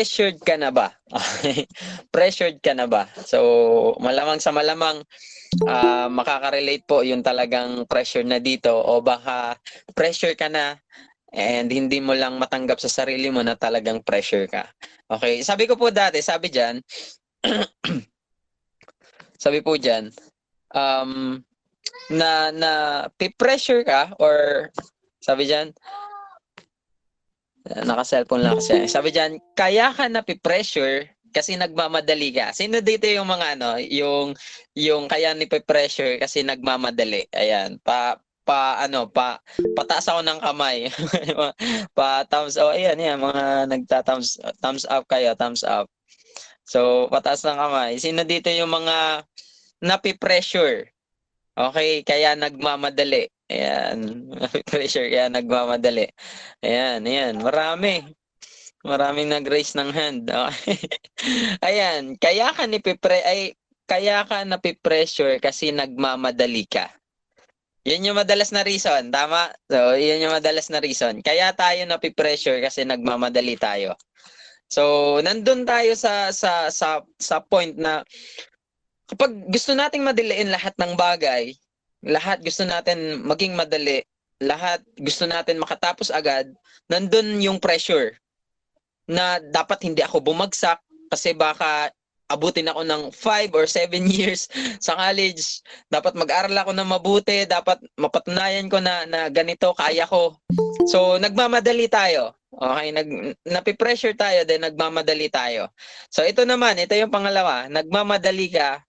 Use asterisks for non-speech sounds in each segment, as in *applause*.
pressured ka na ba? *laughs* Pressured ka na ba? So, malamang sa malamang ah, makaka-relate po yung talagang pressure na dito o baka pressure ka na and hindi mo lang matanggap sa sarili mo na talagang pressure ka. Okay, sabi ko po dati, sabi diyan, *clears throat* sabi po diyan, um, na na pressure ka or sabi diyan, Naka-cellphone lang kasi. Sabi diyan, kaya ka na pressure kasi nagmamadali ka. Sino dito yung mga ano, yung yung kaya ni pressure kasi nagmamadali. Ayan, pa pa ano, pa pataas ako ng kamay. *laughs* pa thumbs oh, ayan, yan mga nagta-thumbs thumbs up kayo, thumbs up. So, pataas ng kamay. Sino dito yung mga napi-pressure? Okay, kaya nagmamadali. Ayan, *laughs* pressure kaya nagmamadali. Ayan, ayan, marami. Maraming nag-raise ng hand. *laughs* Okay. ayan, kaya ka ni ay kaya ka napipressure kasi nagmamadali ka. Yan yung madalas na reason, tama? So, yan yung madalas na reason. Kaya tayo napipressure kasi nagmamadali tayo. So, nandun tayo sa sa sa sa point na kapag gusto nating madiliin lahat ng bagay, lahat gusto natin maging madali, lahat gusto natin makatapos agad, nandun yung pressure na dapat hindi ako bumagsak kasi baka abutin ako ng 5 or 7 *laughs* years sa college. Dapat mag-aral ako ng mabuti, dapat mapatunayan ko na, na ganito, kaya ko. So, nagmamadali tayo. Okay, nag napi-pressure tayo, then nagmamadali tayo. So, ito naman, ito yung pangalawa, nagmamadali ka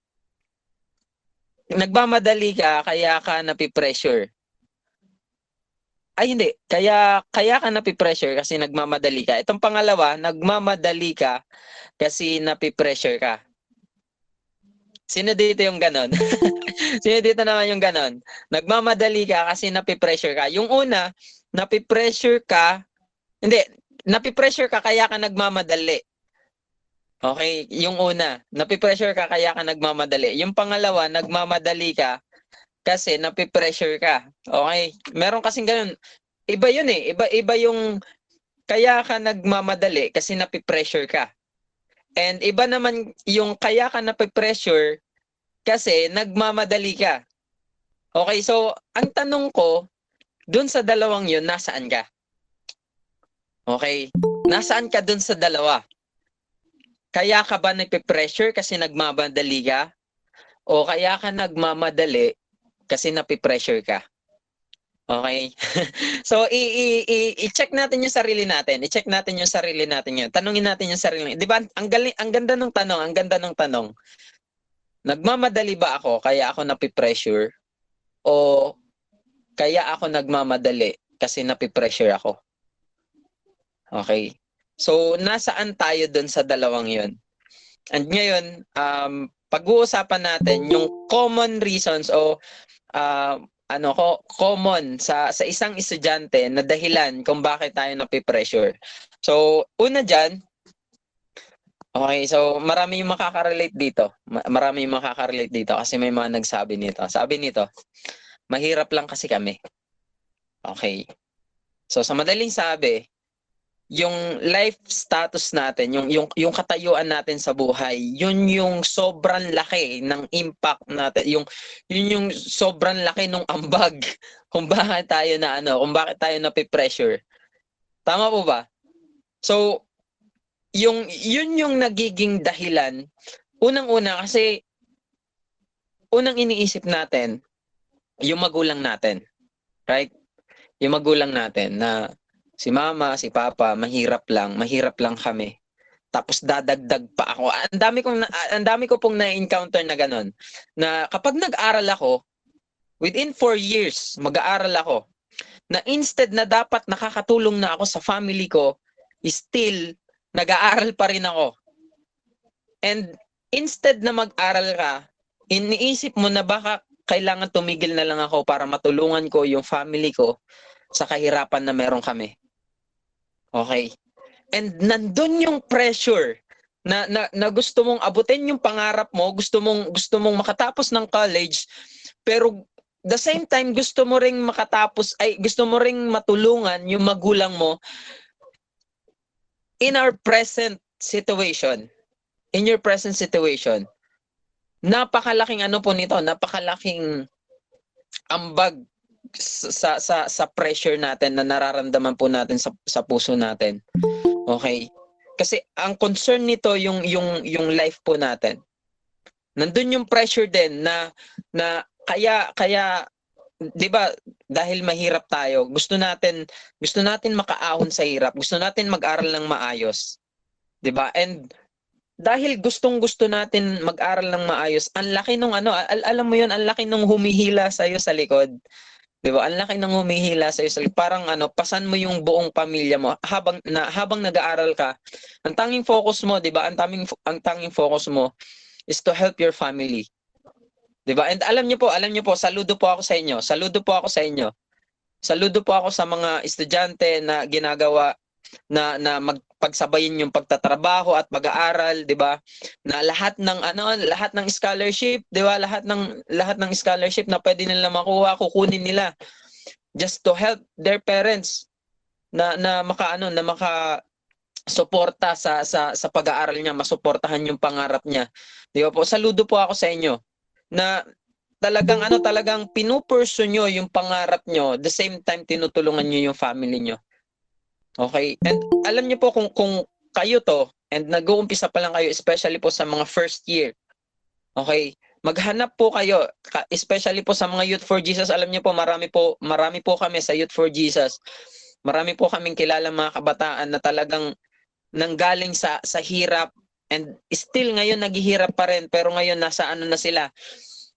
nagmamadali ka kaya ka napi-pressure. Ay hindi, kaya kaya ka napi-pressure kasi nagmamadali ka. Itong pangalawa, nagmamadali ka kasi napi-pressure ka. Sino dito yung ganon? *laughs* Sino dito naman yung ganon? Nagmamadali ka kasi napi-pressure ka. Yung una, napi-pressure ka, hindi, napi-pressure ka kaya ka nagmamadali. Okay, yung una, napipressure ka kaya ka nagmamadali. Yung pangalawa, nagmamadali ka kasi napipressure ka. Okay? Meron kasing ganun. Iba yun eh. Iba, iba yung kaya ka nagmamadali kasi napipressure ka. And iba naman yung kaya ka napipressure kasi nagmamadali ka. Okay, so ang tanong ko, dun sa dalawang yun, nasaan ka? Okay, nasaan ka dun sa dalawa? Kaya ka ba napipressure kasi nagmamadali ka? O kaya ka nagmamadali kasi napipressure ka? Okay? *laughs* so, i-check natin yung sarili natin. I-check natin yung sarili natin yun. Tanungin natin yung sarili. Di ba? Ang, galing, ang ganda ng tanong. Ang ganda ng tanong. Nagmamadali ba ako kaya ako napipressure? O kaya ako nagmamadali kasi napipressure ako? Okay? So, nasaan tayo dun sa dalawang yon? And ngayon, um, pag-uusapan natin yung common reasons o uh, ano ko common sa sa isang estudyante na dahilan kung bakit tayo napipressure. So, una diyan, Okay, so marami yung makaka-relate dito. Ma- Marami yung makaka-relate dito kasi may mga nagsabi nito. Sabi nito, mahirap lang kasi kami. Okay. So sa madaling sabi, yung life status natin, yung yung yung katayuan natin sa buhay, yun yung sobrang laki ng impact natin, yung yun yung sobrang laki ng ambag *laughs* kung bakit tayo na ano, kung bakit tayo na pressure. Tama po ba? So yung yun yung nagiging dahilan unang-una kasi unang iniisip natin yung magulang natin. Right? Yung magulang natin na si mama, si papa, mahirap lang, mahirap lang kami. Tapos dadagdag pa ako. Ang dami kong ang dami ko pong na-encounter na ganun. Na kapag nag-aral ako, within four years, mag-aaral ako. na instead na dapat nakakatulong na ako sa family ko, still nag-aaral pa rin ako. And instead na mag-aral ka, iniisip mo na baka kailangan tumigil na lang ako para matulungan ko yung family ko sa kahirapan na meron kami. Okay? And nandun yung pressure na, na, na gusto mong abutin yung pangarap mo, gusto mong gusto mong makatapos ng college, pero the same time gusto mo ring makatapos ay gusto mo ring matulungan yung magulang mo in our present situation. In your present situation. Napakalaking ano po nito, napakalaking ambag sa sa sa pressure natin na nararamdaman po natin sa sa puso natin. Okay? Kasi ang concern nito yung yung yung life po natin. Nandun yung pressure din na na kaya kaya 'di ba dahil mahirap tayo, gusto natin gusto natin makaahon sa hirap, gusto natin mag-aral ng maayos. 'Di ba? And dahil gustong-gusto natin mag-aral ng maayos, ang laki nung ano, al- alam mo 'yun, ang laki nung humihila sa iyo sa likod. 'Di ba? Ang laki ng humihila sa iyo. Parang ano, pasan mo yung buong pamilya mo habang na habang nag-aaral ka. Ang tanging focus mo, 'di ba? Ang tanging ang tanging focus mo is to help your family. 'Di ba? And alam niyo po, alam niyo po, saludo po ako sa inyo. Saludo po ako sa inyo. Saludo po ako sa mga estudyante na ginagawa na na magpagsabayin yung pagtatrabaho at pag-aaral, 'di ba? Na lahat ng ano, lahat ng scholarship, 'di ba? Lahat ng lahat ng scholarship na pwede nila makuha, kukunin nila just to help their parents na na makaano na maka suporta sa sa sa pag-aaral niya, masuportahan yung pangarap niya. 'Di ba po? Saludo po ako sa inyo na talagang ano talagang pinupursu nyo yung pangarap nyo the same time tinutulungan nyo yung family nyo Okay? And alam niyo po kung kung kayo to and nag-uumpisa pa lang kayo especially po sa mga first year. Okay? Maghanap po kayo especially po sa mga Youth for Jesus. Alam niyo po marami po marami po kami sa Youth for Jesus. Marami po kaming kilala mga kabataan na talagang nanggaling sa sa hirap and still ngayon naghihirap pa rin pero ngayon nasa ano na sila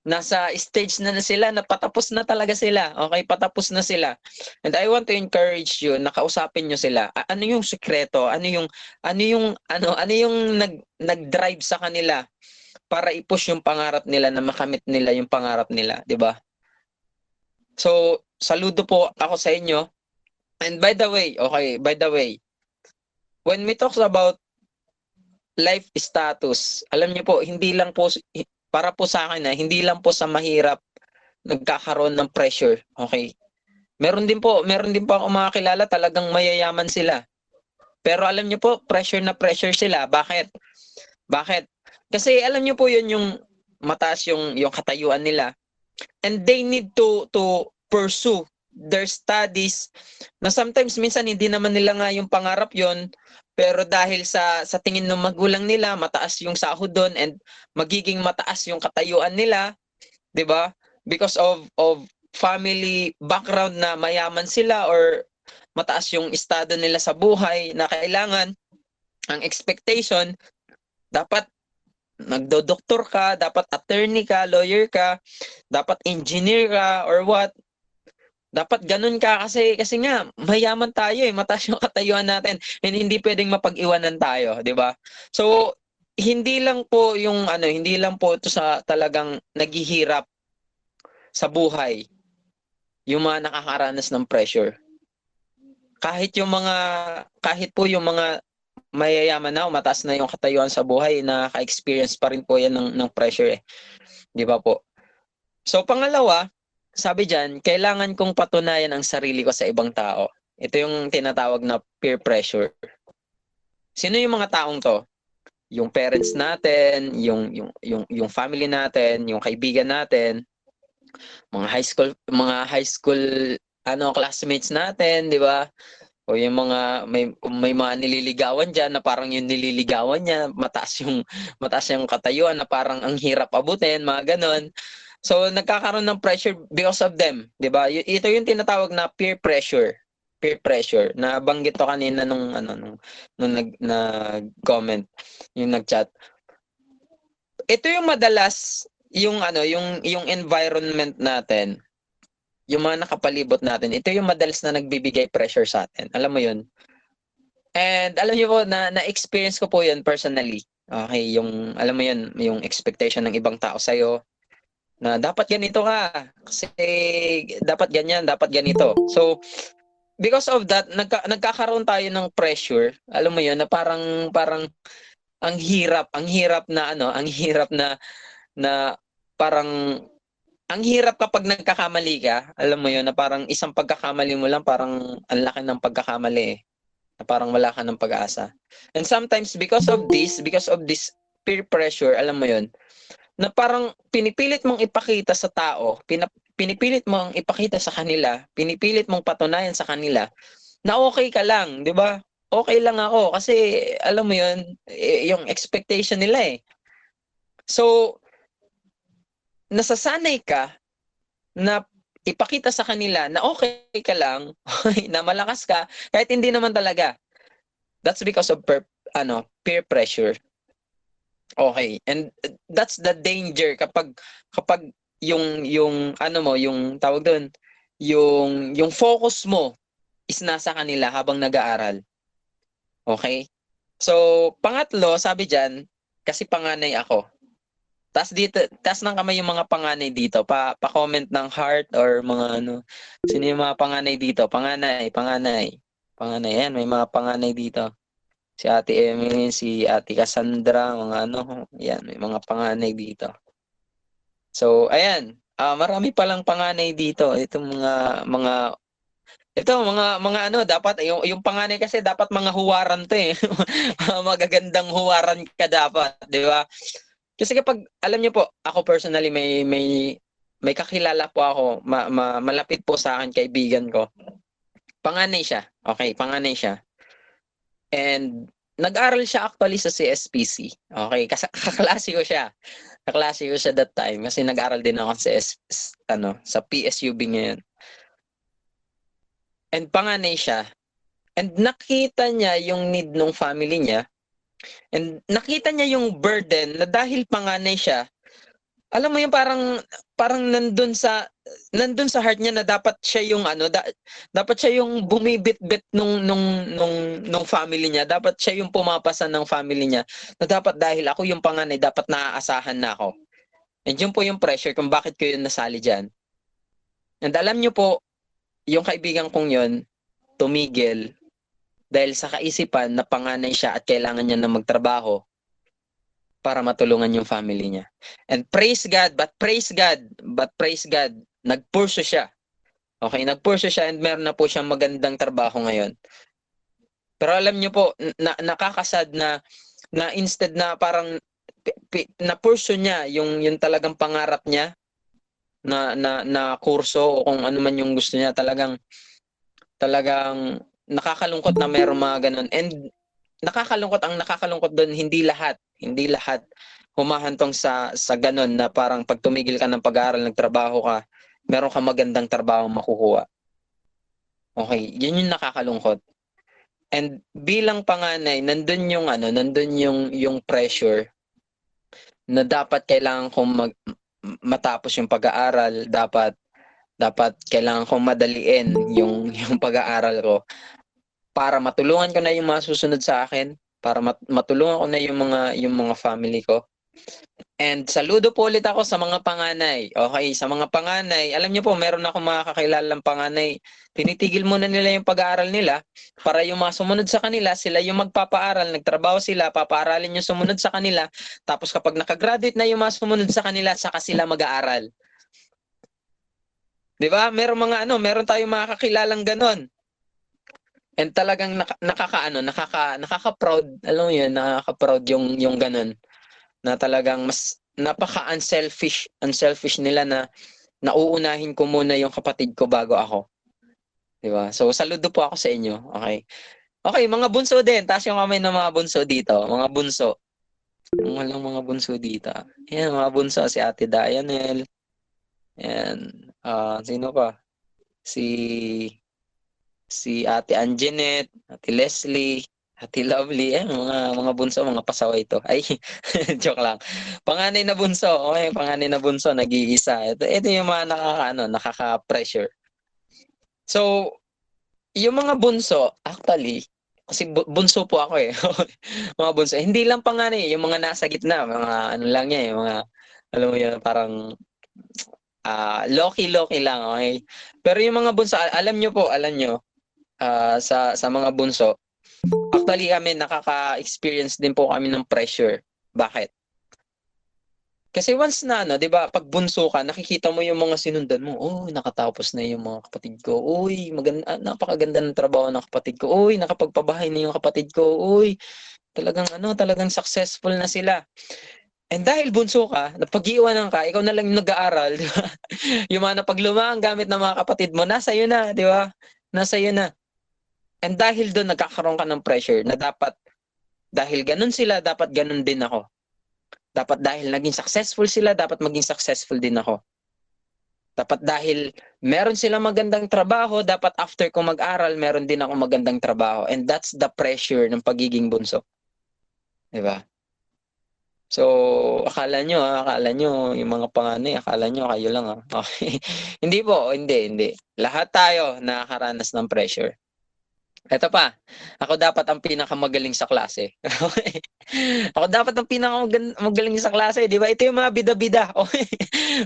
nasa stage na, na sila na patapos na talaga sila. Okay, patapos na sila. And I want to encourage you na kausapin niyo sila. A- ano yung sekreto? Ano yung ano yung ano ano yung nag nag-drive sa kanila para i-push yung pangarap nila na makamit nila yung pangarap nila, 'di ba? So, saludo po ako sa inyo. And by the way, okay, by the way, when we talk about life status, alam niyo po, hindi lang po para po sa akin na hindi lang po sa mahirap nagkakaroon ng pressure. Okay? Meron din po, meron din po ako mga kilala talagang mayayaman sila. Pero alam niyo po, pressure na pressure sila. Bakit? Bakit? Kasi alam niyo po 'yun yung mataas yung yung katayuan nila. And they need to to pursue their studies na sometimes minsan hindi naman nila nga yung pangarap yon pero dahil sa sa tingin ng magulang nila, mataas yung sahod doon and magiging mataas yung katayuan nila, 'di ba? Because of of family background na mayaman sila or mataas yung estado nila sa buhay na kailangan ang expectation dapat nagdo-doktor ka, dapat attorney ka, lawyer ka, dapat engineer ka or what dapat ganun ka kasi kasi nga mayaman tayo eh, mataas yung *laughs* katayuan natin and hindi pwedeng mapag-iwanan tayo, 'di ba? So hindi lang po yung ano, hindi lang po ito sa talagang naghihirap sa buhay yung mga nakakaranas ng pressure. Kahit yung mga kahit po yung mga mayayaman na o mataas na yung katayuan sa buhay, nakaka-experience pa rin po yan ng, ng pressure eh. Di ba po? So pangalawa, sabi diyan, kailangan kong patunayan ang sarili ko sa ibang tao. Ito yung tinatawag na peer pressure. Sino yung mga taong to? Yung parents natin, yung yung yung yung family natin, yung kaibigan natin, mga high school mga high school ano classmates natin, di ba? O yung mga may may mga nililigawan diyan na parang yung nililigawan niya, mataas yung *laughs* mataas yung katayuan na parang ang hirap abutin, mga ganon. So nagkakaroon ng pressure because of them, 'di ba? Ito yung tinatawag na peer pressure. Peer pressure na banggit to kanina nung ano nung, nung nag nag-comment, yung nag-chat. Ito yung madalas yung ano, yung yung environment natin yung mga nakapalibot natin, ito yung madalas na nagbibigay pressure sa atin. Alam mo yun? And alam niyo po na na-experience ko po 'yun personally. Okay, yung alam mo 'yun, yung expectation ng ibang tao sa iyo na dapat ganito ka kasi dapat ganyan, dapat ganito. So because of that, nagka, nagkakaroon tayo ng pressure. Alam mo 'yun na parang parang ang hirap, ang hirap na ano, ang hirap na na parang ang hirap kapag nagkakamali ka, alam mo 'yun na parang isang pagkakamali mo lang parang ang laki ng pagkakamali eh. Na parang wala ka ng pag-asa. And sometimes because of this, because of this peer pressure, alam mo 'yun, na parang pinipilit mong ipakita sa tao, pinap, pinipilit mong ipakita sa kanila, pinipilit mong patunayan sa kanila na okay ka lang, 'di ba? Okay lang ako kasi alam mo 'yun, eh, yung expectation nila eh. So nasasanay ka na ipakita sa kanila na okay ka lang, *laughs* na malakas ka, kahit hindi naman talaga. That's because of per, ano, peer pressure. Okay. And that's the danger kapag kapag yung yung ano mo, yung tawag doon, yung yung focus mo is nasa kanila habang nag-aaral. Okay? So, pangatlo, sabi diyan, kasi panganay ako. Tas dito, tas ng kamay yung mga panganay dito. Pa pa-comment ng heart or mga ano. Sino yung mga panganay dito? Panganay, panganay. Panganay yan, may mga panganay dito. Si Ate Emily, si Ate Cassandra, mga ano, yan, may mga panganay dito. So, ayan, uh, marami palang panganay dito. Itong mga mga ito mga mga ano dapat yung yung panganay kasi dapat mga huwaran 'to eh. *laughs* Magagandang huwaran ka dapat, 'di ba? Kasi kapag, alam niyo po, ako personally may may may kakilala po ako, ma, ma, malapit po sa akin kaibigan ko. Panganay siya. Okay, panganay siya. And nag-aral siya actually sa CSPC. Okay, *laughs* kaklase ko siya. Kaklase ko siya that time kasi nag-aral din ako sa S, ano, sa PSUB ngayon. And panganay siya. And nakita niya yung need ng family niya And nakita niya yung burden na dahil panganay siya, alam mo yung parang parang nandun sa nandun sa heart niya na dapat siya yung ano da, dapat siya yung bumibit-bit nung nung nung nung family niya. Dapat siya yung pumapasa ng family niya na dapat dahil ako yung panganay dapat naaasahan na ako. And yun po yung pressure kung bakit ko yun nasali diyan and alam niyo po yung kaibigan kong yun tumigil dahil sa kaisipan na panganay siya at kailangan niya na magtrabaho para matulungan yung family niya. And praise God, but praise God, but praise God, nagpurso siya. Okay, nagpurso siya and meron na po siyang magandang trabaho ngayon. Pero alam niyo po, na, nakakasad na na instead na parang na purso niya yung yung talagang pangarap niya na na na kurso o kung ano man yung gusto niya talagang talagang nakakalungkot na mayroong mga ganun. And nakakalungkot ang nakakalungkot doon hindi lahat, hindi lahat humahantong sa sa ganun na parang pag tumigil ka ng pag-aaral, nagtrabaho ka, meron ka magandang trabaho makukuha. Okay, yun yung nakakalungkot. And bilang panganay, nandun yung ano, nandun yung yung pressure na dapat kailangan kong mag, matapos yung pag-aaral, dapat dapat kailangan kong madaliin yung *laughs* yung pag-aaral ko para matulungan ko na yung mga susunod sa akin, para mat- matulungan ko na yung mga yung mga family ko. And saludo po ulit ako sa mga panganay. Okay, sa mga panganay, alam niyo po, meron ako mga kakilalang panganay. Tinitigil muna nila yung pag-aaral nila para yung mga sumunod sa kanila, sila yung magpapaaral, nagtrabaho sila, papaaralin yung sumunod sa kanila. Tapos kapag nakagraduate na yung mga sumunod sa kanila, saka sila mag-aaral. 'Di ba? Meron mga ano, meron tayong mga kakilalang ganon. And talagang nak- nakakaano, nakaka nakaka-proud, alam mo 'yun, nakaka-proud yung yung ganun. Na talagang mas napaka-unselfish, unselfish nila na nauunahin ko muna yung kapatid ko bago ako. 'Di ba? So saludo po ako sa inyo. Okay. Okay, mga bunso din. Taas yung kamay ng mga bunso dito. Mga bunso. Mga lang mga bunso dito. Yan, mga bunso. Si Ate Dianel. Yan. Uh, sino pa? Si si Ate Anjanet, Ate Leslie, Ate Lovely, eh, mga mga bunso, mga pasaway ito. Ay, *laughs* joke lang. Panganay na bunso, okay, panganay na bunso, nag-iisa. Ito, ito yung mga nakaka, ano, nakaka-pressure. So, yung mga bunso, actually, kasi bunso po ako eh. *laughs* mga bunso. Hindi lang panganay, yung mga nasa gitna, mga ano lang yan, yung mga, alam mo yun, parang uh, loki-loki lang, okay? Pero yung mga bunso, alam nyo po, alam nyo, uh, sa, sa mga bunso, Actually kami nakaka-experience din po kami ng pressure. Bakit? Kasi once na ano, 'di ba, pag bunso ka, nakikita mo yung mga sinundan mo. Oh, nakatapos na yung mga kapatid ko. Uy, maganda ah, napakaganda ng trabaho ng kapatid ko. Uy, nakapagpabahay na yung kapatid ko. Uy, talagang ano, talagang successful na sila. And dahil bunso ka, napag-iwanan ka, ikaw na lang yung nag-aaral, di ba? *laughs* yung mga napaglumaan gamit ng mga kapatid mo, nasa iyo na, di ba? Nasa iyo na. And dahil doon nagkakaroon ka ng pressure na dapat dahil ganun sila, dapat ganun din ako. Dapat dahil naging successful sila, dapat maging successful din ako. Dapat dahil meron silang magandang trabaho, dapat after ko mag-aral, meron din ako magandang trabaho. And that's the pressure ng pagiging bunso. 'Di ba? So, akala nyo, ha? akala nyo, yung mga panganay, akala nyo, kayo lang. Ha? *laughs* Okay. hindi po, hindi, hindi. Lahat tayo nakakaranas ng pressure. Ito pa, ako dapat ang pinakamagaling sa klase. *laughs* ako dapat ang pinakamagaling sa klase, di ba? Ito yung mga bida-bida. *laughs* Okay?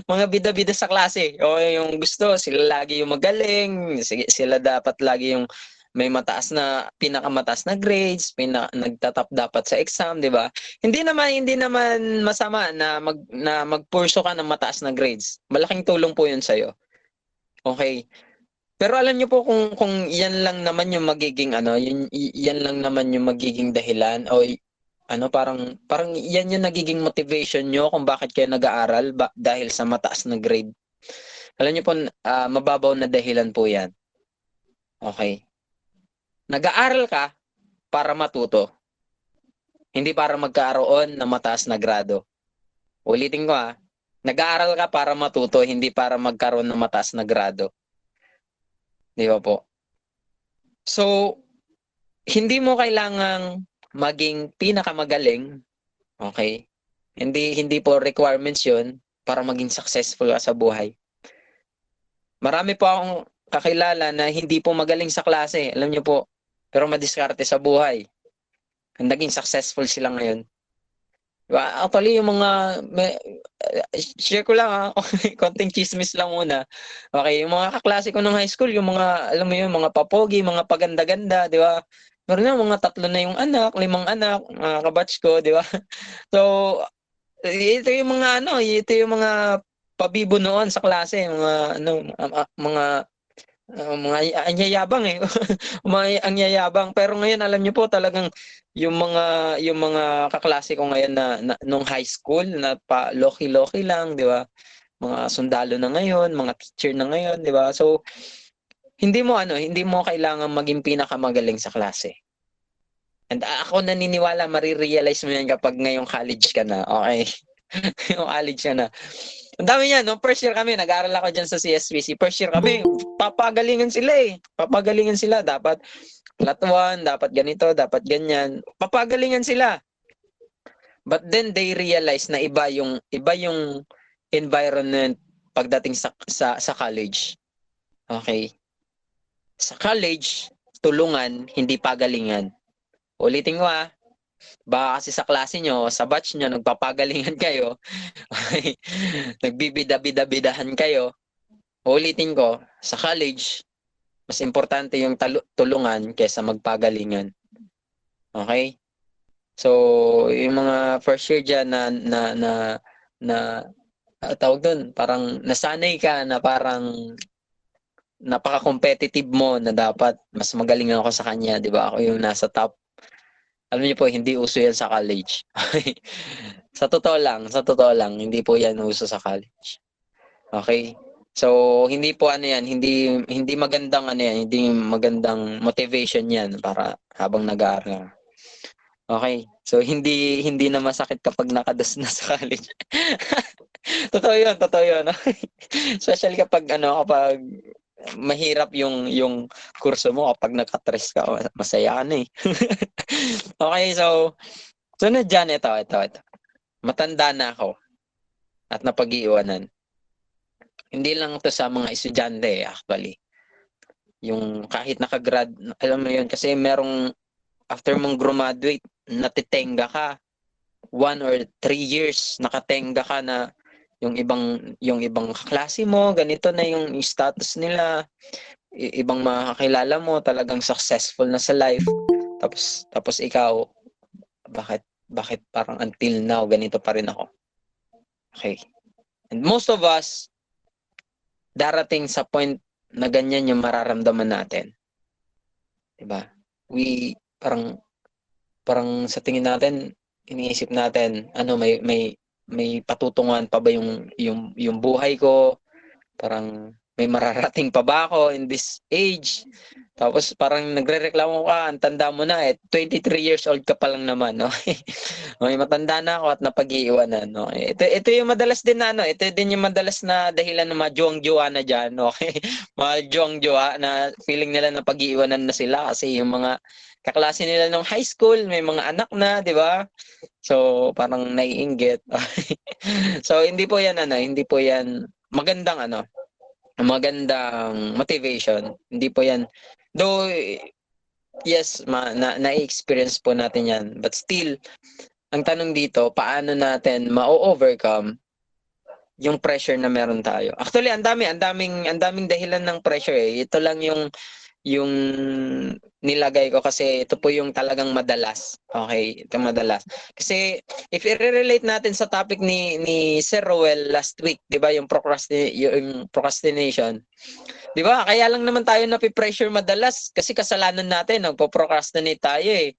mga bida-bida sa klase. Okay, yung gusto, sila lagi yung magaling, sila dapat lagi yung may mataas na pinakamataas na grades, pina, nagtatap dapat sa exam, 'di ba? Hindi naman hindi naman masama na mag na magpurso ka ng mataas na grades. Malaking tulong po 'yun sa iyo. Okay. Pero alam niyo po kung kung yan lang naman yung magiging ano, yun, yan lang naman yung magiging dahilan o ano parang parang yan yung nagiging motivation niyo kung bakit kayo nag-aaral ba, dahil sa mataas na grade. Alam niyo po uh, mababaw na dahilan po 'yan. Okay. Nag-aaral ka para matuto. Hindi para magkaroon ng mataas na grado. Ulitin ko ha. Nag-aaral ka para matuto, hindi para magkaroon ng mataas na grado. Di ba po? So, hindi mo kailangang maging pinakamagaling, okay? Hindi hindi po requirements 'yon para maging successful ka sa buhay. Marami po akong kakilala na hindi po magaling sa klase, alam niyo po, pero madiskarte sa buhay. Naging successful sila ngayon. Diba? Actually, yung mga, may, share ko lang ha, *laughs* konting chismis lang muna. Okay, yung mga kaklase ko ng high school, yung mga, alam mo yun, mga papogi, mga paganda-ganda, di ba? Meron na mga tatlo na yung anak, limang anak, mga kabatch ko, di ba? *laughs* So, ito yung mga ano, ito yung mga pabibo noon sa klase, mga ano, mga uh, mga anyayabang eh. *laughs* mga anyayabang. Pero ngayon alam niyo po talagang yung mga yung mga kaklase ko ngayon na, na nung high school na pa loki-loki lang, 'di ba? Mga sundalo na ngayon, mga teacher na ngayon, 'di ba? So hindi mo ano, hindi mo kailangan maging pinakamagaling sa klase. And ako naniniwala, marirealize mo yan kapag ngayong college ka na. Okay? *laughs* yung college ka na. Ang dami niyan, no? First year kami, nag-aaral ako diyan sa CSBC. First year kami, papagalingan sila eh. Papagalingan sila. Dapat flat 1, dapat ganito, dapat ganyan. Papagalingan sila. But then they realize na iba yung iba yung environment pagdating sa sa, sa college. Okay. Sa college, tulungan, hindi pagalingan. Ulitin ko ah, Baka kasi sa klase nyo, sa batch nyo, nagpapagalingan *laughs* kayo. Nagbibida-bida-bidahan kayo. Ulitin ko, sa college, mas importante yung tulungan kaysa magpagalingan. Okay? So, yung mga first year dyan na, na, na, na uh, tawag doon, parang nasanay ka na parang napaka-competitive mo na dapat mas magaling ako sa kanya, 'di ba? Ako yung nasa top alam niyo po, hindi uso yan sa college. *laughs* sa totoo lang, sa totoo lang, hindi po yan uso sa college. Okay? So, hindi po ano yan, hindi hindi magandang ano yan, hindi magandang motivation yan para habang nag-aaral. Okay? So, hindi hindi na masakit kapag nakadas na sa college. *laughs* totoo yun, totoo yun. *laughs* Especially kapag ano, kapag mahirap yung yung kurso mo kapag nakatres ka, masaya ka na eh. *laughs* okay, so sunod dyan, ito, ito, ito. Matanda na ako at napag-iiwanan. Hindi lang to sa mga estudyante actually. Yung kahit nakagrad, alam mo yun, kasi merong after mong graduate, natitenga ka. One or three years, nakatenga ka na yung ibang yung ibang kaklase mo, ganito na yung status nila, ibang makakilala mo, talagang successful na sa life. Tapos tapos ikaw bakit bakit parang until now ganito pa rin ako? Okay. And most of us darating sa point na ganyan yung mararamdaman natin. 'Di ba? We parang parang sa tingin natin iniisip natin ano may may may patutunguhan pa ba yung yung yung buhay ko? Parang may mararating pa ba ako in this age? Tapos parang nagrereklamo ka, ang tanda mo na eh, 23 years old ka pa lang naman, no? *laughs* okay, matanda na ako at napag-iiwanan, no? Ito, ito yung madalas din na, ano, ito din yung madalas na dahilan ng mga juwang-juwa na dyan, *laughs* okay? mga juwang-juwa na feeling nila na pag-iiwanan na sila kasi yung mga kaklase nila nung high school, may mga anak na, di ba? So, parang naiinggit. *laughs* so, hindi po yan, ano, hindi po yan magandang, ano, magandang motivation. Hindi po yan, though, yes, ma, na, na-experience po natin yan. But still, ang tanong dito, paano natin ma-overcome yung pressure na meron tayo. Actually, ang dami, ang daming, ang daming dahilan ng pressure eh. Ito lang yung yung nilagay ko kasi ito po yung talagang madalas. Okay, ito madalas. Kasi if i-relate natin sa topic ni ni Sir Rowell last week, 'di ba, yung procrastination, yung procrastination. 'Di ba? Kaya lang naman tayo na pressure madalas kasi kasalanan natin, nagpo-procrastinate tayo eh.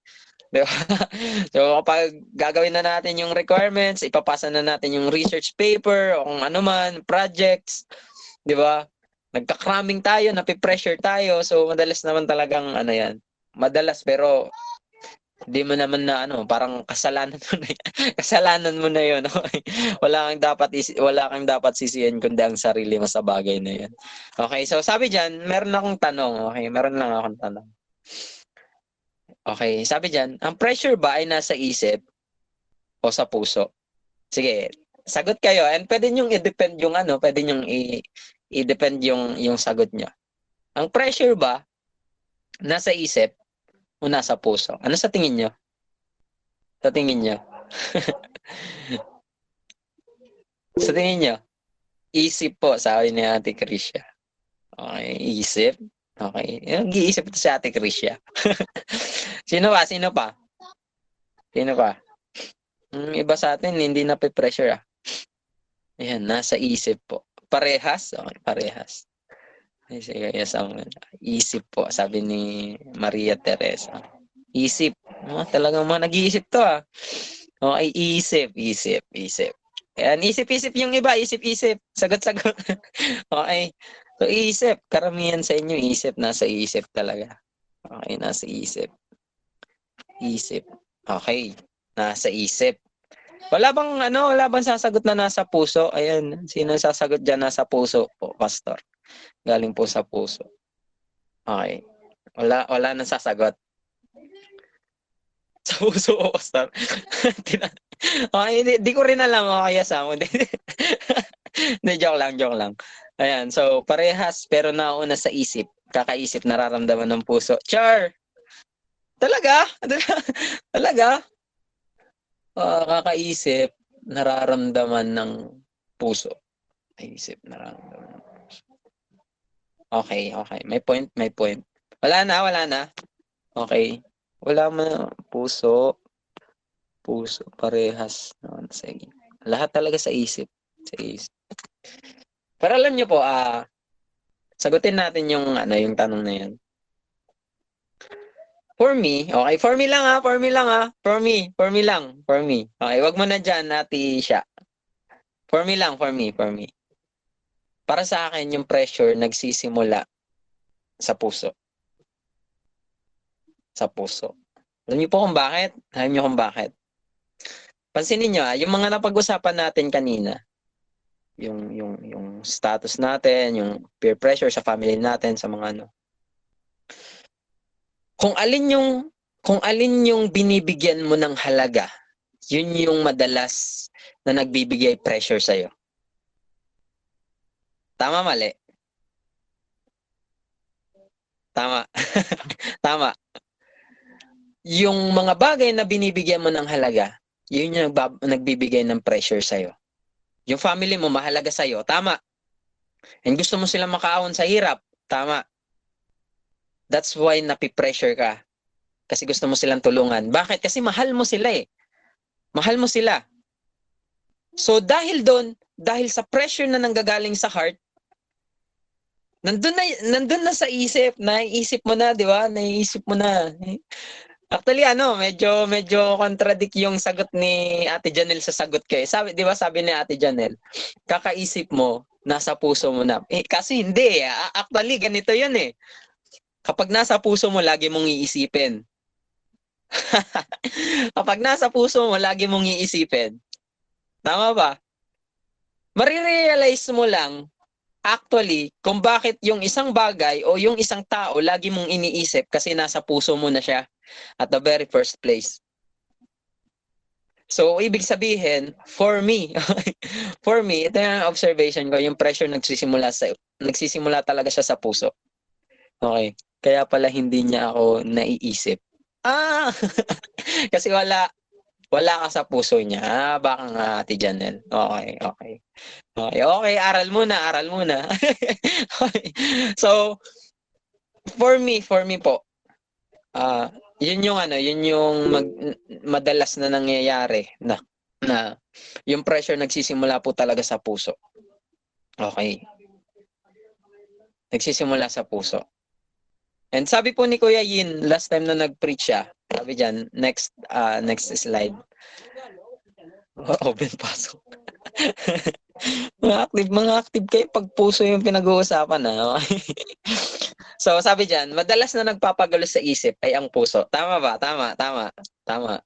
'Di ba? *laughs* so kapag gagawin na natin yung requirements, ipapasa na natin yung research paper o kung ano man, projects, 'di ba? Nagka-cramming tayo, napipressure tayo. So, madalas naman talagang ano yan. Madalas pero hindi mo naman na ano, parang kasalanan mo na *laughs* kasalanan mo na 'yon. Okay? wala kang dapat wala kang dapat sisihin kundi ang sarili mo sa bagay na 'yon. Okay, so sabi diyan, meron akong tanong. Okay, meron lang akong tanong. Okay, sabi diyan, ang pressure ba ay nasa isip o sa puso? Sige, sagot kayo and pwede niyo i-depend yung ano, pwede niyo i i-depend yung yung sagot niya. Ang pressure ba nasa isip o nasa puso? Ano sa tingin niyo? Sa tingin niyo? *laughs* sa tingin niyo? Isip po, sabi ni Ate Krisha. Okay, isip. Okay. Nag-iisip ito si Ate Krisha. *laughs* Sino pa? Sino pa? Sino pa? Hmm, iba sa atin, hindi na pressure ah. Ayan, nasa isip po. Parehas? Okay, parehas. Sige, yes, ang isip po, sabi ni Maria Teresa. Isip. Oh, talagang mga nag-iisip to ah. Okay, isip, isip, isip. Ayan, isip-isip yung iba, isip-isip. Sagot-sagot. *laughs* okay. So, isip. Karamihan sa inyo, isip. Nasa isip talaga. Okay, nasa isip. Isip. Okay. Nasa isip. Wala bang ano, wala bang sasagot na nasa puso? Ayan, sino sasagot diyan nasa puso po, pastor? Galing po sa puso. Okay. Wala wala nang sasagot. Sa puso o pastor. *laughs* okay, di, di ko rin alam o kaya sa mo. Hindi, joke lang, joke lang. Ayan, so parehas pero nauna sa isip. Kakaisip, nararamdaman ng puso. Char! Talaga? *laughs* Talaga? Uh, kakaisip, nararamdaman ng puso. Isip, nararamdaman ng puso. Okay, okay. May point, may point. Wala na, wala na. Okay. Wala mo na. Puso. Puso. Parehas. Sige. Lahat talaga sa isip. Sa isip. Pero alam nyo po, ah, uh, sagutin natin yung ano yung tanong na yan. For me, okay, for me lang ha, for me lang ha, for me, for me lang, for me. Okay, wag mo na dyan, nati siya. For me lang, for me, for me. Para sa akin, yung pressure nagsisimula sa puso. Sa puso. Alam niyo po kung bakit? Alam niyo kung bakit? Pansinin niyo ah, yung mga napag-usapan natin kanina, yung yung yung status natin, yung peer pressure sa family natin, sa mga ano. Kung alin yung kung alin yung binibigyan mo ng halaga, yun yung madalas na nagbibigay pressure sa'yo. Tama, mali? Tama. *laughs* Tama. Yung mga bagay na binibigyan mo ng halaga, yun yung nagbibigay ng pressure sa'yo. Yung family mo mahalaga sa'yo, tama. And gusto mo silang makaahon sa hirap, tama. That's why napipressure ka. Kasi gusto mo silang tulungan. Bakit? Kasi mahal mo sila eh. Mahal mo sila. So dahil doon, dahil sa pressure na nanggagaling sa heart, nandun na, nandun na sa isip, naiisip mo na, di ba? Naiisip mo na. Actually, ano, medyo, medyo contradict yung sagot ni Ate Janel sa sagot ko. eh. Sabi, di ba sabi ni Ate Janel, kakaisip mo, nasa puso mo na. Eh, kasi hindi. eh. Actually, ganito yun eh. Kapag nasa puso mo, lagi mong iisipin. *laughs* Kapag nasa puso mo, lagi mong iisipin. Tama ba? Marirealize mo lang actually kung bakit yung isang bagay o yung isang tao lagi mong iniisip kasi nasa puso mo na siya at the very first place. So, ibig sabihin, for me, *laughs* for me, ito yung observation ko, yung pressure nagsisimula sa nagsisimula talaga siya sa puso. Okay. Kaya pala hindi niya ako naiisip. Ah! *laughs* kasi wala wala ka sa puso niya. Ah, baka nga Ate Janel. Okay, okay. Okay, okay, aral muna, aral muna. *laughs* okay. So, for me, for me po, ah, yun yung ano, yun yung mag, madalas na nangyayari na na yung pressure nagsisimula po talaga sa puso. Okay. Nagsisimula sa puso. And sabi po ni Kuya Yin, last time na nag-preach siya, sabi diyan, next uh, next slide. *laughs* Open pasok. *laughs* mga active, mga active kayo pag puso yung pinag-uusapan na. *laughs* so sabi diyan, madalas na nagpapagulo sa isip ay ang puso. Tama ba? Tama, tama, tama.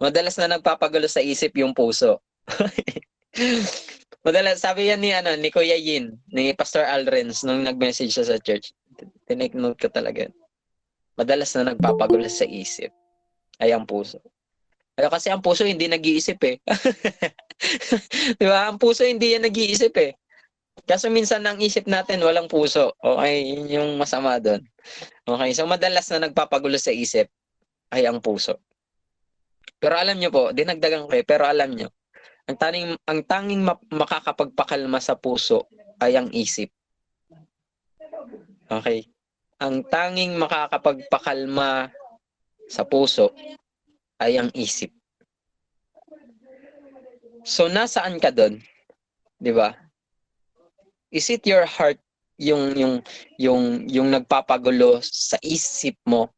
Madalas na nagpapagulo sa isip yung puso. madalas, sabi yan ni, ano, ni Kuya Yin, ni Pastor Alrens, nung nag-message siya sa church. Tinake note ko talaga. Madalas na nagpapagulo sa isip ay ang puso. Pero kasi ang puso hindi nag-iisip eh. *laughs* Di ba? Ang puso hindi yan nag-iisip eh. Kaso minsan ang isip natin walang puso. Okay, yun yung masama doon. Okay, so madalas na nagpapagulo sa isip ay ang puso. Pero alam nyo po, dinagdagan ko eh, pero alam nyo, ang tanging, ang tanging makakapagpakalma sa puso ay ang isip. Okay? Ang tanging makakapagpakalma sa puso ay ang isip. So nasaan ka doon? 'Di ba? Is it your heart yung yung yung yung nagpapagulo sa isip mo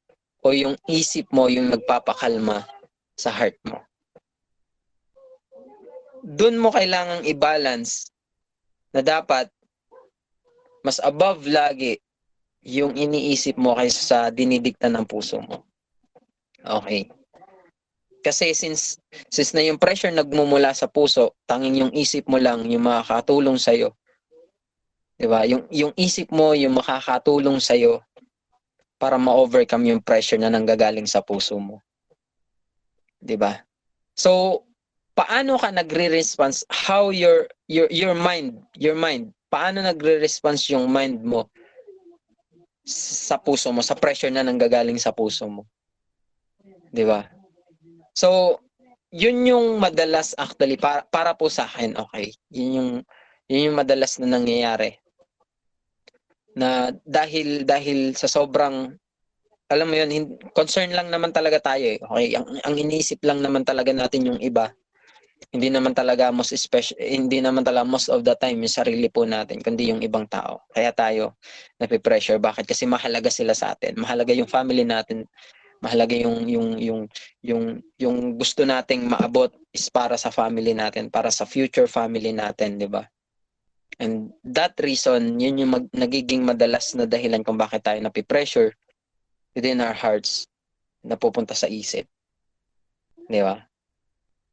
o yung isip mo yung nagpapakalma sa heart mo? Doon mo kailangang i-balance na dapat mas above lagi yung iniisip mo kaysa sa dinidikta ng puso mo. Okay. Kasi since since na yung pressure nagmumula sa puso, tanging yung isip mo lang yung makakatulong sa iyo. 'Di ba? Yung yung isip mo yung makakatulong sa iyo para ma-overcome yung pressure na nanggagaling sa puso mo. 'Di ba? So, paano ka nagre-response how your your your mind, your mind, paano nagre-response yung mind mo sa puso mo, sa pressure na nanggagaling sa puso mo. 'Di ba? So, yun yung madalas actually para, para po sa akin, okay. Yun yung yun yung madalas na nangyayari. Na dahil dahil sa sobrang alam mo yun, concern lang naman talaga tayo eh. Okay, ang, ang iniisip lang naman talaga natin yung iba hindi naman talaga most special hindi naman talaga most of the time yung sarili po natin kundi yung ibang tao. Kaya tayo nape-pressure. Bakit? Kasi mahalaga sila sa atin. Mahalaga yung family natin. Mahalaga yung yung yung yung yung gusto nating maabot is para sa family natin para sa future family natin di ba? And that reason yun yung mag, nagiging madalas na dahilan kung bakit tayo nape-pressure within our hearts na pupunta sa isip. Di ba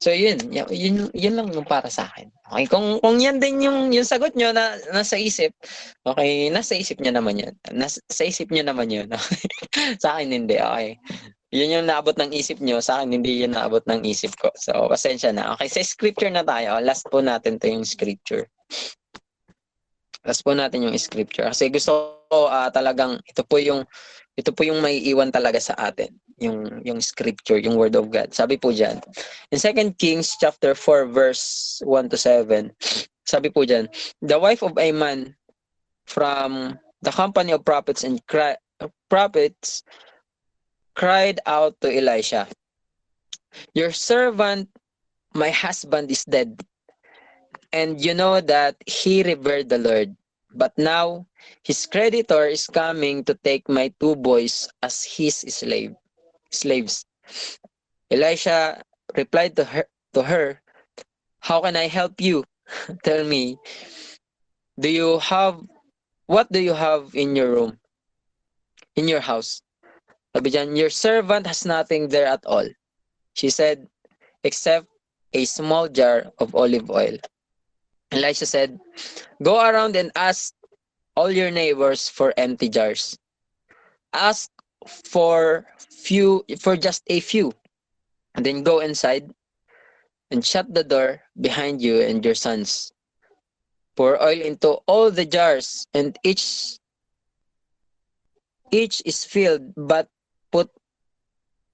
So yun, yun, yun, lang yung para sa akin. Okay, kung kung yan din yung yung sagot nyo na nasa isip, okay, nasa isip niya naman yun. Nasa sa isip niya naman yun. Okay? *laughs* sa akin hindi, okay. Yun yung naabot ng isip nyo, sa akin hindi yun naabot ng isip ko. So, pasensya na. Okay, sa scripture na tayo. Last po natin to yung scripture. Last po natin yung scripture. Kasi gusto uh, talagang, ito po yung, ito po yung may iwan talaga sa atin yung yung scripture, yung word of God. Sabi po diyan. In 2 Kings chapter 4 verse 1 to 7, sabi po diyan, the wife of a man from the company of prophets and cry, prophets cried out to Elisha, Your servant, my husband is dead. And you know that he revered the Lord. But now his creditor is coming to take my two boys as his slave slaves. Elisha replied to her, to her, How can I help you? *laughs* Tell me, do you have, what do you have in your room? In your house? Sabi dyan, your servant has nothing there at all. She said, except a small jar of olive oil. Elisha said, Go around and ask all your neighbors for empty jars. Ask for few for just a few. And then go inside and shut the door behind you and your sons. Pour oil into all the jars and each each is filled but put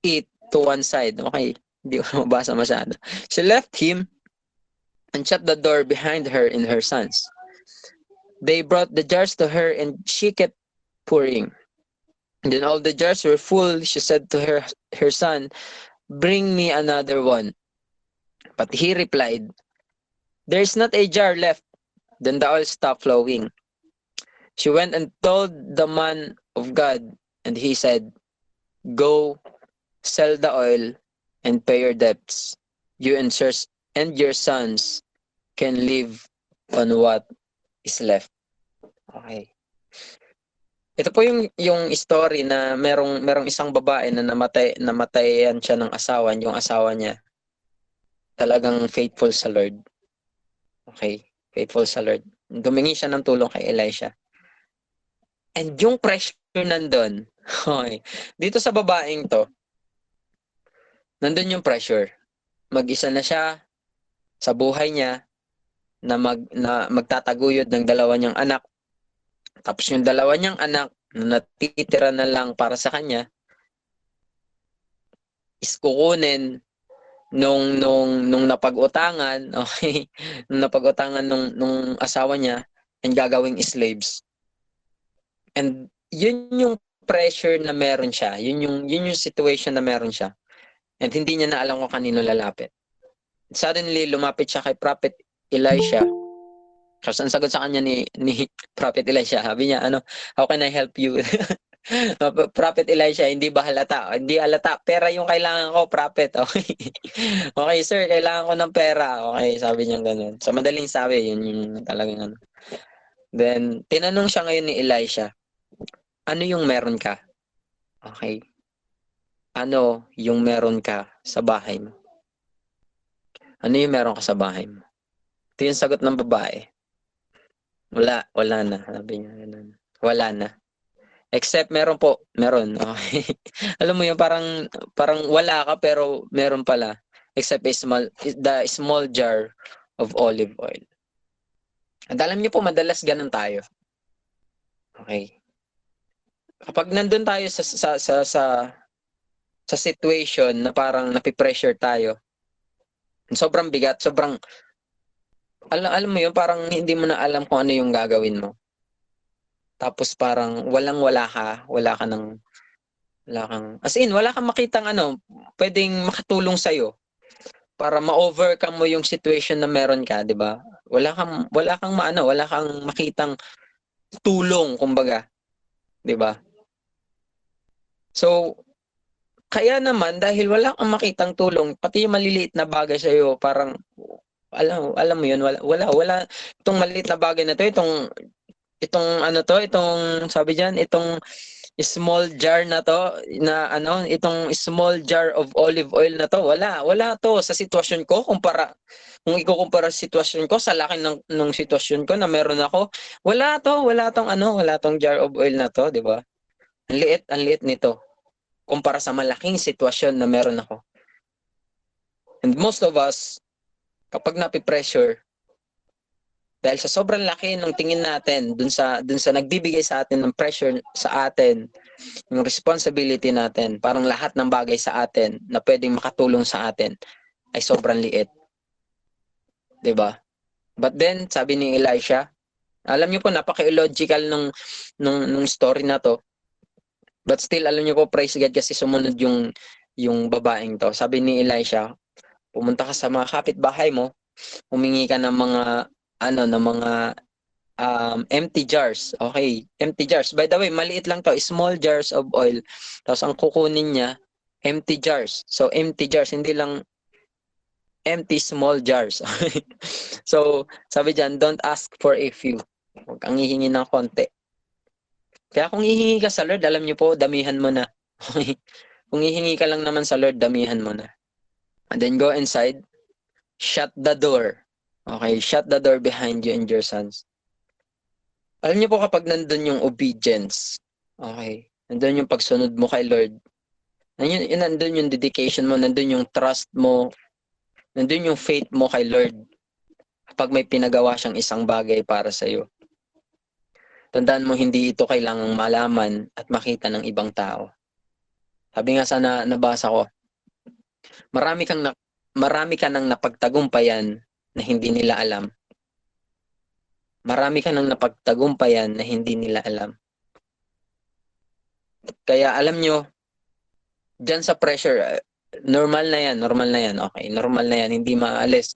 it to one side. Okay hindi ko *laughs* mabasa masyado. She left him and shut the door behind her and her sons they brought the jars to her and she kept pouring And then all the jars were full. She said to her, her son, Bring me another one. But he replied, There's not a jar left. Then the oil stopped flowing. She went and told the man of God, and he said, Go, sell the oil, and pay your debts. You and, and your sons can live on what is left. Okay. Ito po yung yung story na merong merong isang babae na namatay namatayan siya ng asawa, yung asawa niya. Talagang faithful sa Lord. Okay, faithful sa Lord. Gumingi siya ng tulong kay Elisha. And yung pressure nandun, *laughs* okay, dito sa babaeng to, nandun yung pressure. Mag-isa na siya sa buhay niya na mag na magtataguyod ng dalawa niyang anak tapos yung dalawa niyang anak na natitira na lang para sa kanya is kukunin nung nung nung napag-utangan, *laughs* okay, nung napag-utangan nung nung asawa niya and gagawing slaves. And yun yung pressure na meron siya. Yun yung yun yung situation na meron siya. And hindi niya na alam kung kanino lalapit. Suddenly lumapit siya kay Prophet Elisha kasi ang sagot sa kanya ni, ni Prophet Elisha, sabi niya, ano, how can I help you? *laughs* Prophet Elisha, hindi ba halata? Hindi halata. Pera yung kailangan ko, Prophet. *laughs* Okay. okay, sir, kailangan ko ng pera. Okay, sabi niya ganun. Sa so, madaling sabi, yun yung talagang ano. Then, tinanong siya ngayon ni Elisha, ano yung meron ka? Okay. Ano yung meron ka sa bahay mo? Ano yung meron ka sa bahay mo? Ito yung sagot ng babae. Wala, wala na. Sabi niya ganun. Wala na. Except meron po, meron. Okay. *laughs* Alam mo yung parang parang wala ka pero meron pala. Except a small the small jar of olive oil. At alam niyo po madalas ganun tayo. Okay. Kapag nandun tayo sa sa sa sa, sa situation na parang napipressure tayo. Sobrang bigat, sobrang alam, alam mo yun, parang hindi mo na alam kung ano yung gagawin mo. Tapos parang walang-wala ka, wala ka ng, wala kang, as in, wala kang makitang ano, pwedeng makatulong sa'yo para ma-overcome mo yung situation na meron ka, 'di ba? Wala kang wala kang maano, wala kang makitang tulong kumbaga, 'di ba? So kaya naman dahil wala kang makitang tulong, pati yung maliliit na bagay sa iyo, parang alam alam mo 'yun wala wala wala. Itong maliit na bagay na to itong itong ano to itong sabi diyan itong small jar na to na ano itong small jar of olive oil na to wala wala to sa sitwasyon ko kumpara kung ikukumpara sa sitwasyon ko sa laki ng ng sitwasyon ko na meron ako wala to wala tong ano wala tong jar of oil na to di ba? Ang liit ang liit nito kumpara sa malaking sitwasyon na meron ako and most of us kapag napi-pressure dahil sa sobrang laki ng tingin natin dun sa dun sa nagbibigay sa atin ng pressure sa atin, yung responsibility natin, parang lahat ng bagay sa atin na pwedeng makatulong sa atin ay sobrang liit. 'Di ba? But then, sabi ni Elisha, alam niyo po napaka-illogical nung nung nung story na to. But still alam niyo po praise God kasi sumunod yung yung babaeng to. Sabi ni Elisha, pumunta ka sa mga kapitbahay mo, humingi ka ng mga ano ng mga um, empty jars. Okay, empty jars. By the way, maliit lang to, small jars of oil. Tapos ang kukunin niya, empty jars. So empty jars, hindi lang empty small jars. *laughs* so, sabi diyan, don't ask for a few. Huwag kang hihingi ng konti. Kaya kung hihingi ka sa Lord, alam niyo po, damihan mo na. *laughs* kung hihingi ka lang naman sa Lord, damihan mo na. And then go inside, shut the door. Okay, shut the door behind you and your sons. Alam niyo po kapag nandun yung obedience, okay, nandun yung pagsunod mo kay Lord, nandun, nandun yung dedication mo, nandun yung trust mo, nandun yung faith mo kay Lord kapag may pinagawa siyang isang bagay para sa iyo. Tandaan mo, hindi ito kailangang malaman at makita ng ibang tao. Sabi nga sana nabasa ko, marami kang na, marami ka nang napagtagumpayan na hindi nila alam. Marami ka nang napagtagumpayan na hindi nila alam. Kaya alam nyo, dyan sa pressure, uh, normal na yan, normal na yan, okay, normal na yan, hindi maalis.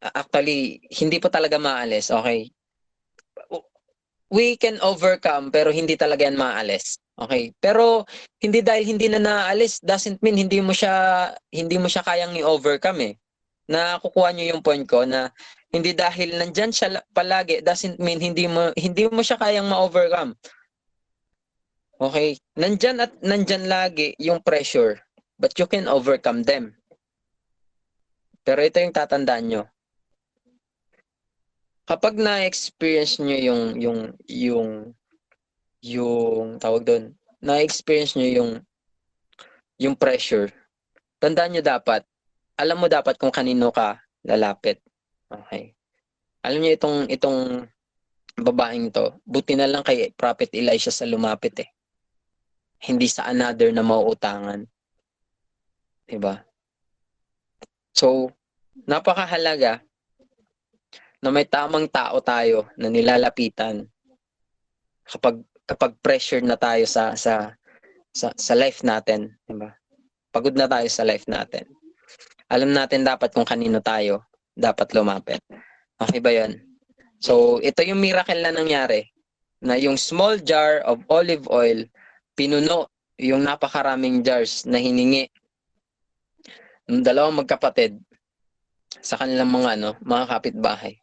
Actually, hindi po talaga maalis, okay? We can overcome, pero hindi talaga yan maalis. Okay. Pero hindi dahil hindi na naalis doesn't mean hindi mo siya hindi mo siya kayang i-overcome eh nakukuha niyo yung point ko na hindi dahil nandyan siya palagi doesn't mean hindi mo hindi mo siya kayang ma-overcome. Okay? Nandyan at nandyan lagi yung pressure but you can overcome them. Pero ito yung tatandaan nyo. Kapag na-experience nyo yung yung yung yung tawag doon, na-experience nyo yung yung pressure, tandaan nyo dapat, alam mo dapat kung kanino ka lalapit. Okay. Alam niyo itong itong babaeng to, buti na lang kay Prophet Elisha sa lumapit eh. Hindi sa another na mauutangan. 'Di ba? So, napakahalaga na may tamang tao tayo na nilalapitan kapag kapag pressure na tayo sa sa sa, sa life natin, 'di ba? Pagod na tayo sa life natin alam natin dapat kung kanino tayo dapat lumapit. Okay ba yan? So, ito yung miracle na nangyari na yung small jar of olive oil pinuno yung napakaraming jars na hiningi ng dalawang magkapatid sa kanilang mga ano, mga kapitbahay.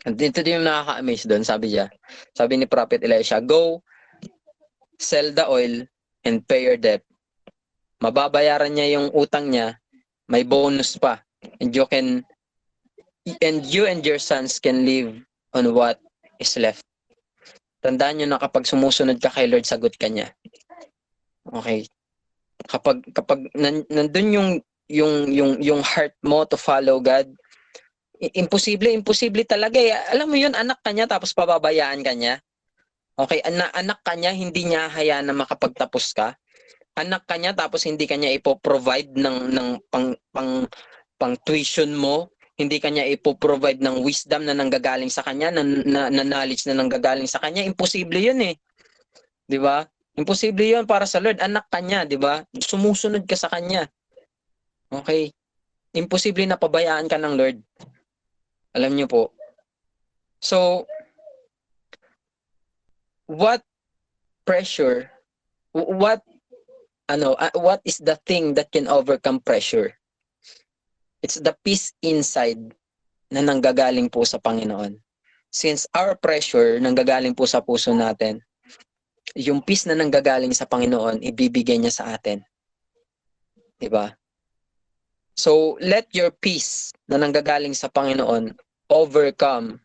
Dito din yung nakaka-amaze doon, sabi niya. Sabi ni Prophet Elisha, Go, sell the oil, and pay your debt. Mababayaran niya yung utang niya may bonus pa and you can and you and your sons can live on what is left. Tandaan nyo na kapag sumusunod ka kay Lord, sagot ka niya. Okay. Kapag kapag nandun yung yung yung yung heart mo to follow God, imposible, imposible talaga. Eh. Alam mo yun, anak ka niya tapos pababayaan ka niya. Okay, anak, anak ka niya, hindi niya hayaan na makapagtapos ka anak ka niya tapos hindi kanya ipo-provide ng ng pang pang pang tuition mo, hindi kanya ipo-provide ng wisdom na nanggagaling sa kanya, na, na, na knowledge na nanggagaling sa kanya, imposible 'yun eh. 'Di ba? Imposible 'yun para sa Lord, anak kanya, 'di ba? Sumusunod ka sa kanya. Okay? Imposible na pabayaan ka ng Lord. Alam niyo po. So what pressure what ano, uh, what is the thing that can overcome pressure? It's the peace inside na nanggagaling po sa Panginoon. Since our pressure nanggagaling po sa puso natin, yung peace na nanggagaling sa Panginoon, ibibigay niya sa atin. 'Di ba? So, let your peace na nanggagaling sa Panginoon overcome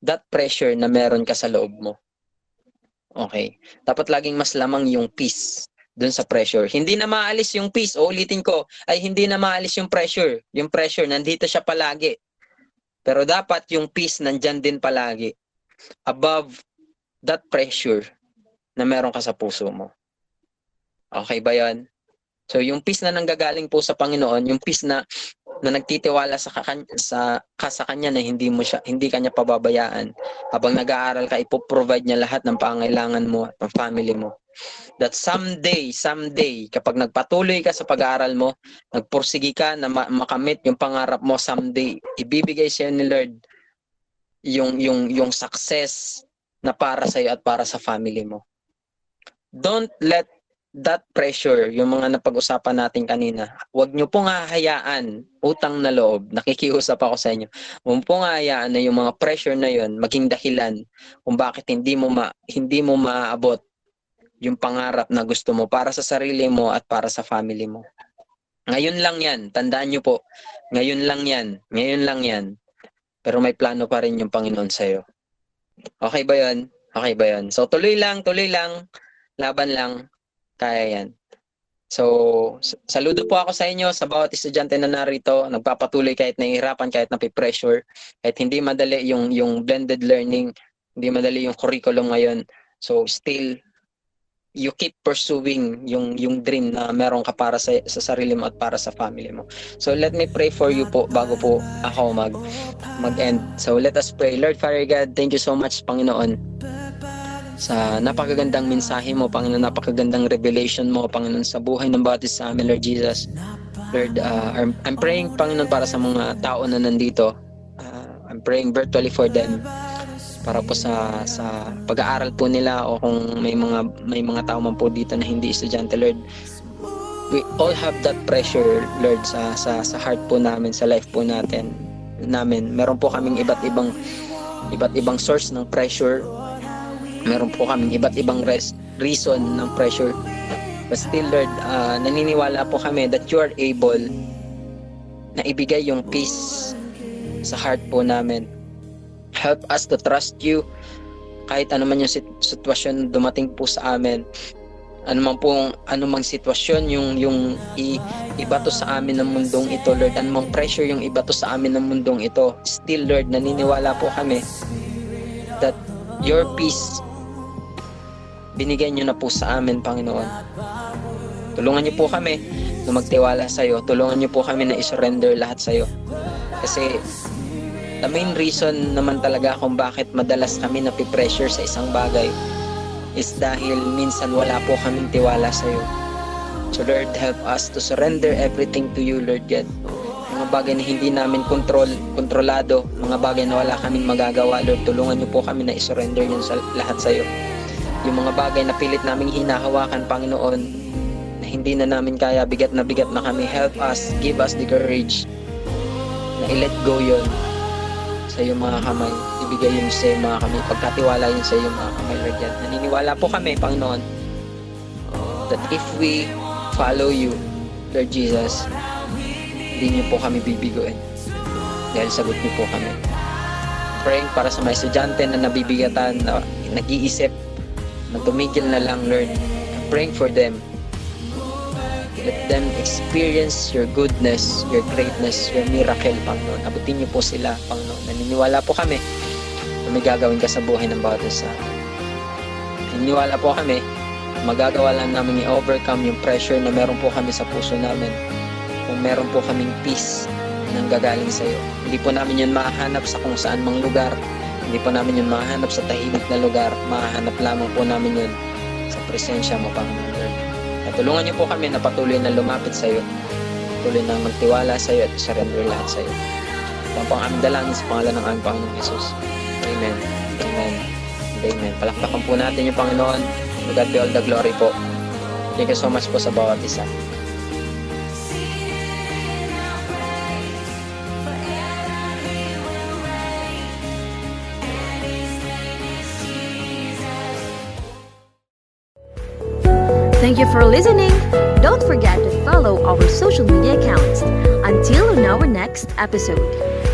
that pressure na meron ka sa loob mo. Okay. Dapat laging mas lamang yung peace dun sa pressure. Hindi na maalis yung peace. O ulitin ko, ay hindi na maalis yung pressure. Yung pressure, nandito siya palagi. Pero dapat yung peace nandyan din palagi. Above that pressure na meron ka sa puso mo. Okay ba yan? So yung peace na nanggagaling po sa Panginoon, yung peace na na nagtitiwala sa kakan, sa ka kanya na hindi mo siya hindi kanya pababayaan. Habang nag-aaral ka ipo-provide niya lahat ng pangailangan mo at ng family mo. That someday someday kapag nagpatuloy ka sa pag-aaral mo nagpursigi ka na ma- makamit yung pangarap mo someday ibibigay sa ni Lord yung yung yung success na para sa iyo at para sa family mo. Don't let that pressure, yung mga napag-usapan natin kanina, huwag nyo pong hahayaan, utang na loob, nakikiusap ako sa inyo, huwag pong hahayaan na yung mga pressure na yon maging dahilan kung bakit hindi mo ma, hindi mo maaabot yung pangarap na gusto mo para sa sarili mo at para sa family mo. Ngayon lang yan, tandaan nyo po, ngayon lang yan, ngayon lang yan, pero may plano pa rin yung Panginoon sa'yo. Okay ba yan? Okay ba yan? So tuloy lang, tuloy lang, laban lang, kaya yan. So, saludo po ako sa inyo, sa bawat estudyante na narito, nagpapatuloy kahit nahihirapan, kahit napipressure, kahit hindi madali yung, yung blended learning, hindi madali yung curriculum ngayon. So, still, you keep pursuing yung yung dream na meron ka para sa, sa sarili mo at para sa family mo. So let me pray for you po bago po ako mag mag-end. So let us pray. Lord Father God, thank you so much Panginoon sa napakagandang mensahe mo, Panginoon, napakagandang revelation mo, Panginoon, sa buhay ng bawat isa amin, Lord Jesus. Lord, uh, I'm, I'm praying, Panginoon, para sa mga tao na nandito. Uh, I'm praying virtually for them para po sa sa pag-aaral po nila o kung may mga may mga tao man po dito na hindi estudyante Lord we all have that pressure Lord sa sa sa heart po namin sa life po natin namin meron po kaming iba't ibang iba't ibang source ng pressure meron po kami iba't ibang res- reason ng pressure. But still, Lord, uh, naniniwala po kami that you are able na ibigay yung peace sa heart po namin. Help us to trust you kahit ano man yung sit- sitwasyon dumating po sa amin. Ano man pong ano mang sitwasyon yung yung i, ibato sa amin ng mundong ito, Lord. Ano mang pressure yung ibato sa amin ng mundong ito. Still, Lord, naniniwala po kami that your peace binigay niyo na po sa amin, Panginoon. Tulungan niyo po kami na magtiwala sa iyo. Tulungan niyo po kami na isurrender lahat sa iyo. Kasi the main reason naman talaga kung bakit madalas kami napipressure sa isang bagay is dahil minsan wala po kaming tiwala sa iyo. So Lord, help us to surrender everything to you, Lord God. Mga bagay na hindi namin control, kontrolado, mga bagay na wala kaming magagawa, Lord, tulungan niyo po kami na isurrender yun sa, lahat sa iyo yung mga bagay na pilit naming hinahawakan, Panginoon, na hindi na namin kaya, bigat na bigat na kami. Help us, give us the courage na i-let go yon sa iyong mga kamay. Ibigay yun sa iyong mga kamay. Pagkatiwala yun sa iyong mga kamay, Lord God. Naniniwala po kami, Panginoon, that if we follow you, Lord Jesus, hindi niyo po kami bibiguin. Dahil sagot niyo po kami. Praying para sa mga estudyante na nabibigatan, na nag-iisip na tumigil na lang, Lord. I'm praying for them. Let them experience your goodness, your greatness, your miracle, Panginoon. Abutin niyo po sila, Panginoon. Naniniwala po kami na may gagawin ka sa buhay ng bawat isa. Naniniwala po kami magagawa lang namin i-overcome yung pressure na meron po kami sa puso namin. Kung meron po kaming peace nang gagaling sa iyo. Hindi po namin yun mahanap sa kung saan mang lugar hindi po namin yun mahanap sa tahimik na lugar. Mahanap lamang po namin yun sa presensya mo, Panginoon. At tulungan niyo po kami na patuloy na lumapit sa iyo. Patuloy na magtiwala sa iyo at surrender lahat sa iyo. Ito po ang dalangin sa pangalan ng aming Panginoon Jesus. Amen. Amen. Amen. Palakpakan po natin yung Panginoon. To God be all the glory po. Thank you so much po sa bawat isa. For listening. Don't forget to follow our social media accounts. Until on our next episode.